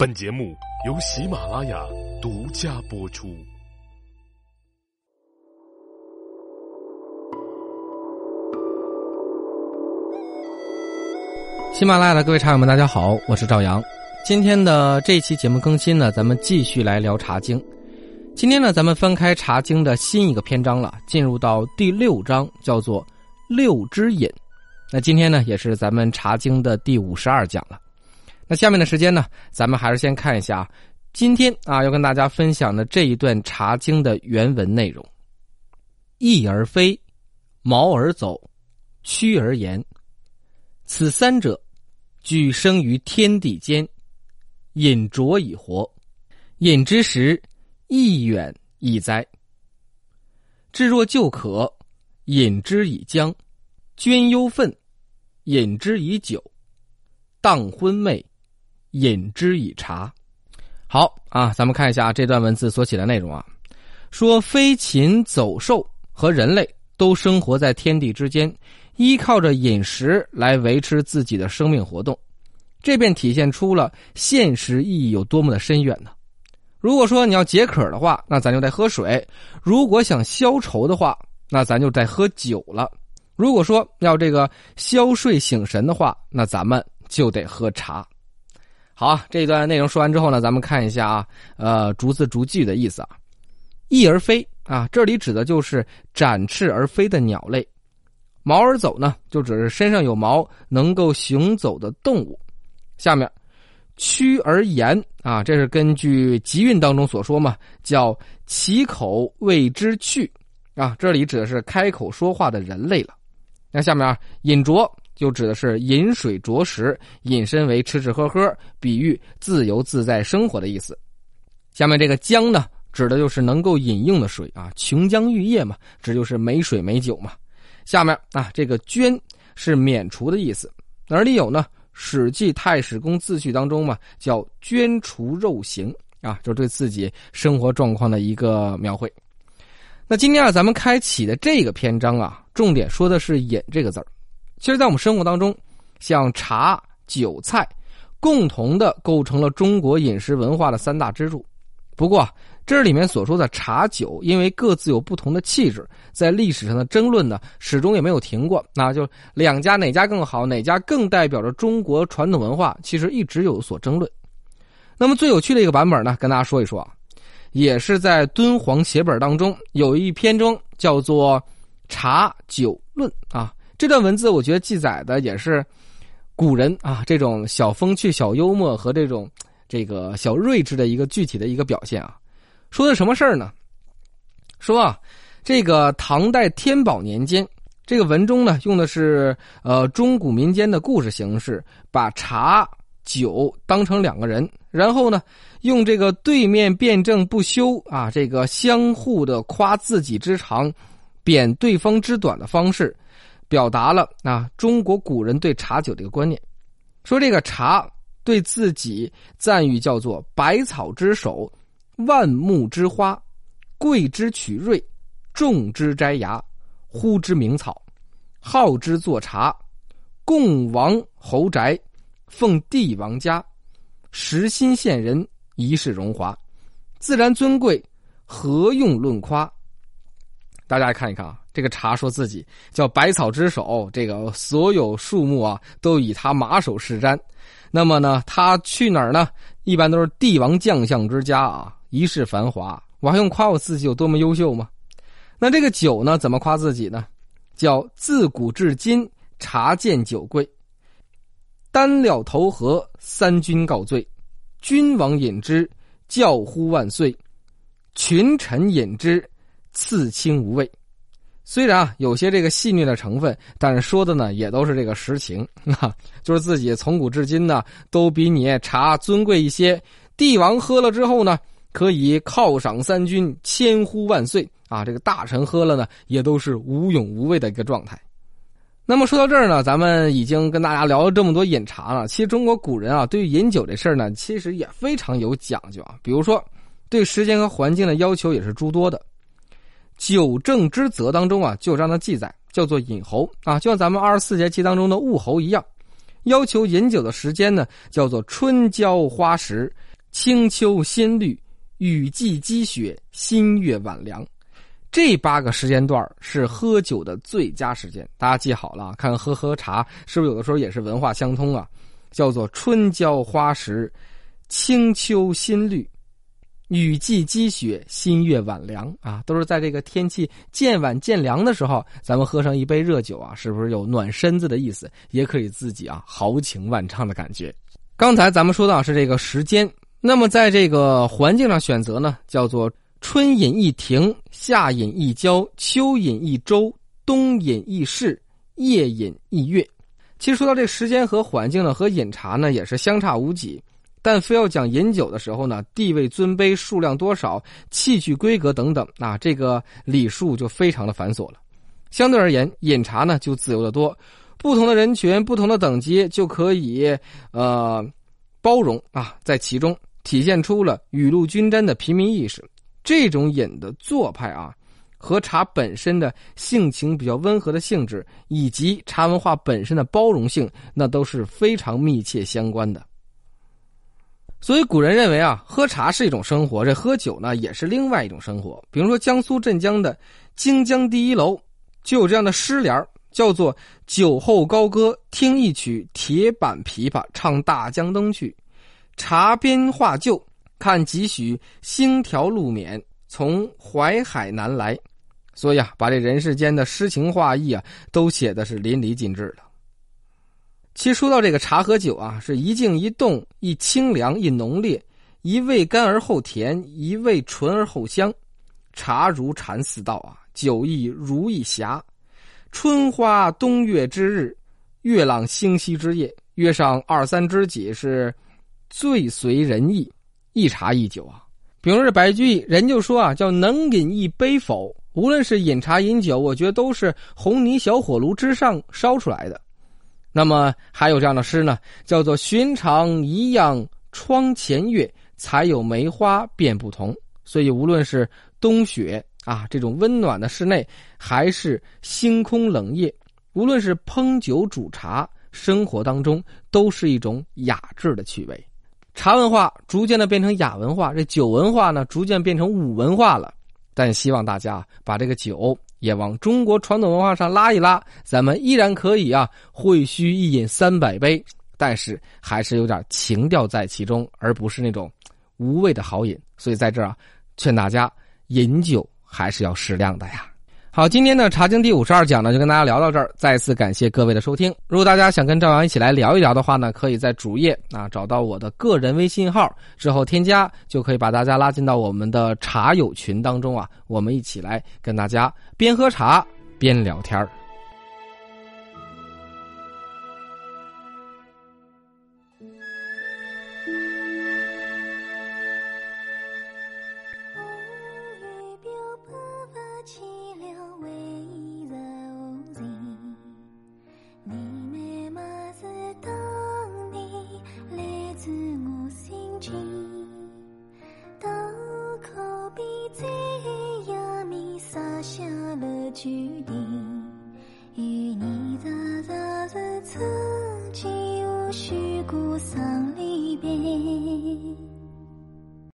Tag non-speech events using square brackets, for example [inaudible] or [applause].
本节目由喜马拉雅独家播出。喜马拉雅的各位茶友们，大家好，我是赵阳。今天的这期节目更新呢，咱们继续来聊《茶经》。今天呢，咱们翻开《茶经》的新一个篇章了，进入到第六章，叫做“六之饮”。那今天呢，也是咱们《茶经》的第五十二讲了。那下面的时间呢，咱们还是先看一下今天啊要跟大家分享的这一段《茶经》的原文内容：“翼而飞，毛而走，曲而言，此三者，俱生于天地间。饮浊以活，饮之时，亦远亦哉。至若旧渴，饮之以浆；捐忧愤，饮之以酒；荡昏昧，饮之以茶。好啊，咱们看一下这段文字所写的内容啊。说飞禽走兽和人类都生活在天地之间，依靠着饮食来维持自己的生命活动。这便体现出了现实意义有多么的深远呢？如果说你要解渴的话，那咱就得喝水；如果想消愁的话，那咱就得喝酒了；如果说要这个消睡醒神的话，那咱们就得喝茶。好，这一段内容说完之后呢，咱们看一下啊，呃，逐字逐句的意思啊。翼而飞啊，这里指的就是展翅而飞的鸟类；毛而走呢，就指身上有毛能够行走的动物。下面，屈而言啊，这是根据集韵当中所说嘛，叫其口谓之去啊，这里指的是开口说话的人类了。那下面啊，饮浊就指的是饮水浊食，引申为吃吃喝喝，比喻自由自在生活的意思。下面这个江呢，指的就是能够饮用的水啊，琼浆玉液嘛，这就是没水没酒嘛。下面啊，这个捐是免除的意思，哪里有呢？《史记·太史公自序》当中嘛，叫“捐除肉刑”啊，就是对自己生活状况的一个描绘。那今天啊，咱们开启的这个篇章啊，重点说的是“饮”这个字儿。其实，在我们生活当中，像茶、酒、菜，共同的构成了中国饮食文化的三大支柱。不过，这里面所说的茶酒，因为各自有不同的气质，在历史上的争论呢，始终也没有停过。那就两家哪家更好，哪家更代表着中国传统文化，其实一直有所争论。那么最有趣的一个版本呢，跟大家说一说啊，也是在敦煌写本当中有一篇中叫做《茶酒论》啊。这段文字我觉得记载的也是古人啊这种小风趣、小幽默和这种这个小睿智的一个具体的一个表现啊。说的什么事儿呢？说啊，这个唐代天宝年间，这个文中呢用的是呃中古民间的故事形式，把茶酒当成两个人，然后呢用这个对面辩证不休啊，这个相互的夸自己之长，贬对方之短的方式，表达了啊中国古人对茶酒的一个观念。说这个茶对自己赞誉叫做百草之首。万木之花，贵之取瑞，种之摘芽，呼之名草，号之作茶，供王侯宅，奉帝王家，实心县人，一世荣华，自然尊贵，何用论夸？大家来看一看啊，这个茶说自己叫百草之首，这个所有树木啊都以他马首是瞻。那么呢，他去哪儿呢？一般都是帝王将相之家啊。一世繁华，我还用夸我自己有多么优秀吗？那这个酒呢？怎么夸自己呢？叫自古至今茶见酒贵，单料投河三军告罪，君王饮之叫呼万岁，群臣饮之赐清无味。虽然啊有些这个戏谑的成分，但是说的呢也都是这个实情 [laughs] 啊，就是自己从古至今呢都比你茶尊贵一些。帝王喝了之后呢？可以犒赏三军，千呼万岁啊！这个大臣喝了呢，也都是无勇无畏的一个状态。那么说到这儿呢，咱们已经跟大家聊了这么多饮茶了。其实中国古人啊，对于饮酒这事儿呢，其实也非常有讲究啊。比如说，对时间和环境的要求也是诸多的。《酒正之则》当中啊，就有这样的记载，叫做饮侯啊，就像咱们二十四节气当中的物候一样，要求饮酒的时间呢，叫做春交花时。清秋新绿，雨季积雪，新月晚凉。这八个时间段是喝酒的最佳时间，大家记好了，看看喝喝茶是不是有的时候也是文化相通啊？叫做春郊花时，清秋新绿。雨季积雪，新月晚凉啊，都是在这个天气渐晚渐凉的时候，咱们喝上一杯热酒啊，是不是有暖身子的意思？也可以自己啊豪情万丈的感觉。刚才咱们说到是这个时间，那么在这个环境上选择呢，叫做春饮一庭，夏饮一郊，秋饮一周，冬饮一室，夜饮一月。其实说到这时间和环境呢，和饮茶呢也是相差无几。但非要讲饮酒的时候呢，地位尊卑、数量多少、器具规格等等，啊，这个礼数就非常的繁琐了。相对而言，饮茶呢就自由的多，不同的人群、不同的等级就可以呃包容啊，在其中体现出了雨露均沾的平民意识。这种饮的做派啊，和茶本身的性情比较温和的性质，以及茶文化本身的包容性，那都是非常密切相关的。所以古人认为啊，喝茶是一种生活，这喝酒呢也是另外一种生活。比如说江苏镇江的荆江第一楼就有这样的诗联叫做“酒后高歌，听一曲铁板琵琶，唱大江灯去，茶边话旧，看几许星条路冕，从淮海南来”。所以啊，把这人世间的诗情画意啊，都写的是淋漓尽致了。其实说到这个茶和酒啊，是一静一动，一清凉一浓烈，一味甘而后甜，一味醇而后香。茶如禅似道啊，酒亦如一侠。春花冬月之日，月朗星稀之夜，约上二三知己是最随人意，一茶一酒啊。比如这白居易，人就说啊，叫能饮一杯否？无论是饮茶饮酒，我觉得都是红泥小火炉之上烧出来的。那么还有这样的诗呢，叫做“寻常一样窗前月，才有梅花便不同”。所以无论是冬雪啊这种温暖的室内，还是星空冷夜，无论是烹酒煮茶，生活当中都是一种雅致的趣味。茶文化逐渐的变成雅文化，这酒文化呢逐渐变成武文化了。但希望大家把这个酒。也往中国传统文化上拉一拉，咱们依然可以啊，会须一饮三百杯，但是还是有点情调在其中，而不是那种无谓的豪饮。所以在这儿啊，劝大家饮酒还是要适量的呀。好，今天的茶经第五十二讲呢，就跟大家聊到这儿。再次感谢各位的收听。如果大家想跟赵阳一起来聊一聊的话呢，可以在主页啊找到我的个人微信号，之后添加，就可以把大家拉进到我们的茶友群当中啊。我们一起来跟大家边喝茶边聊天儿。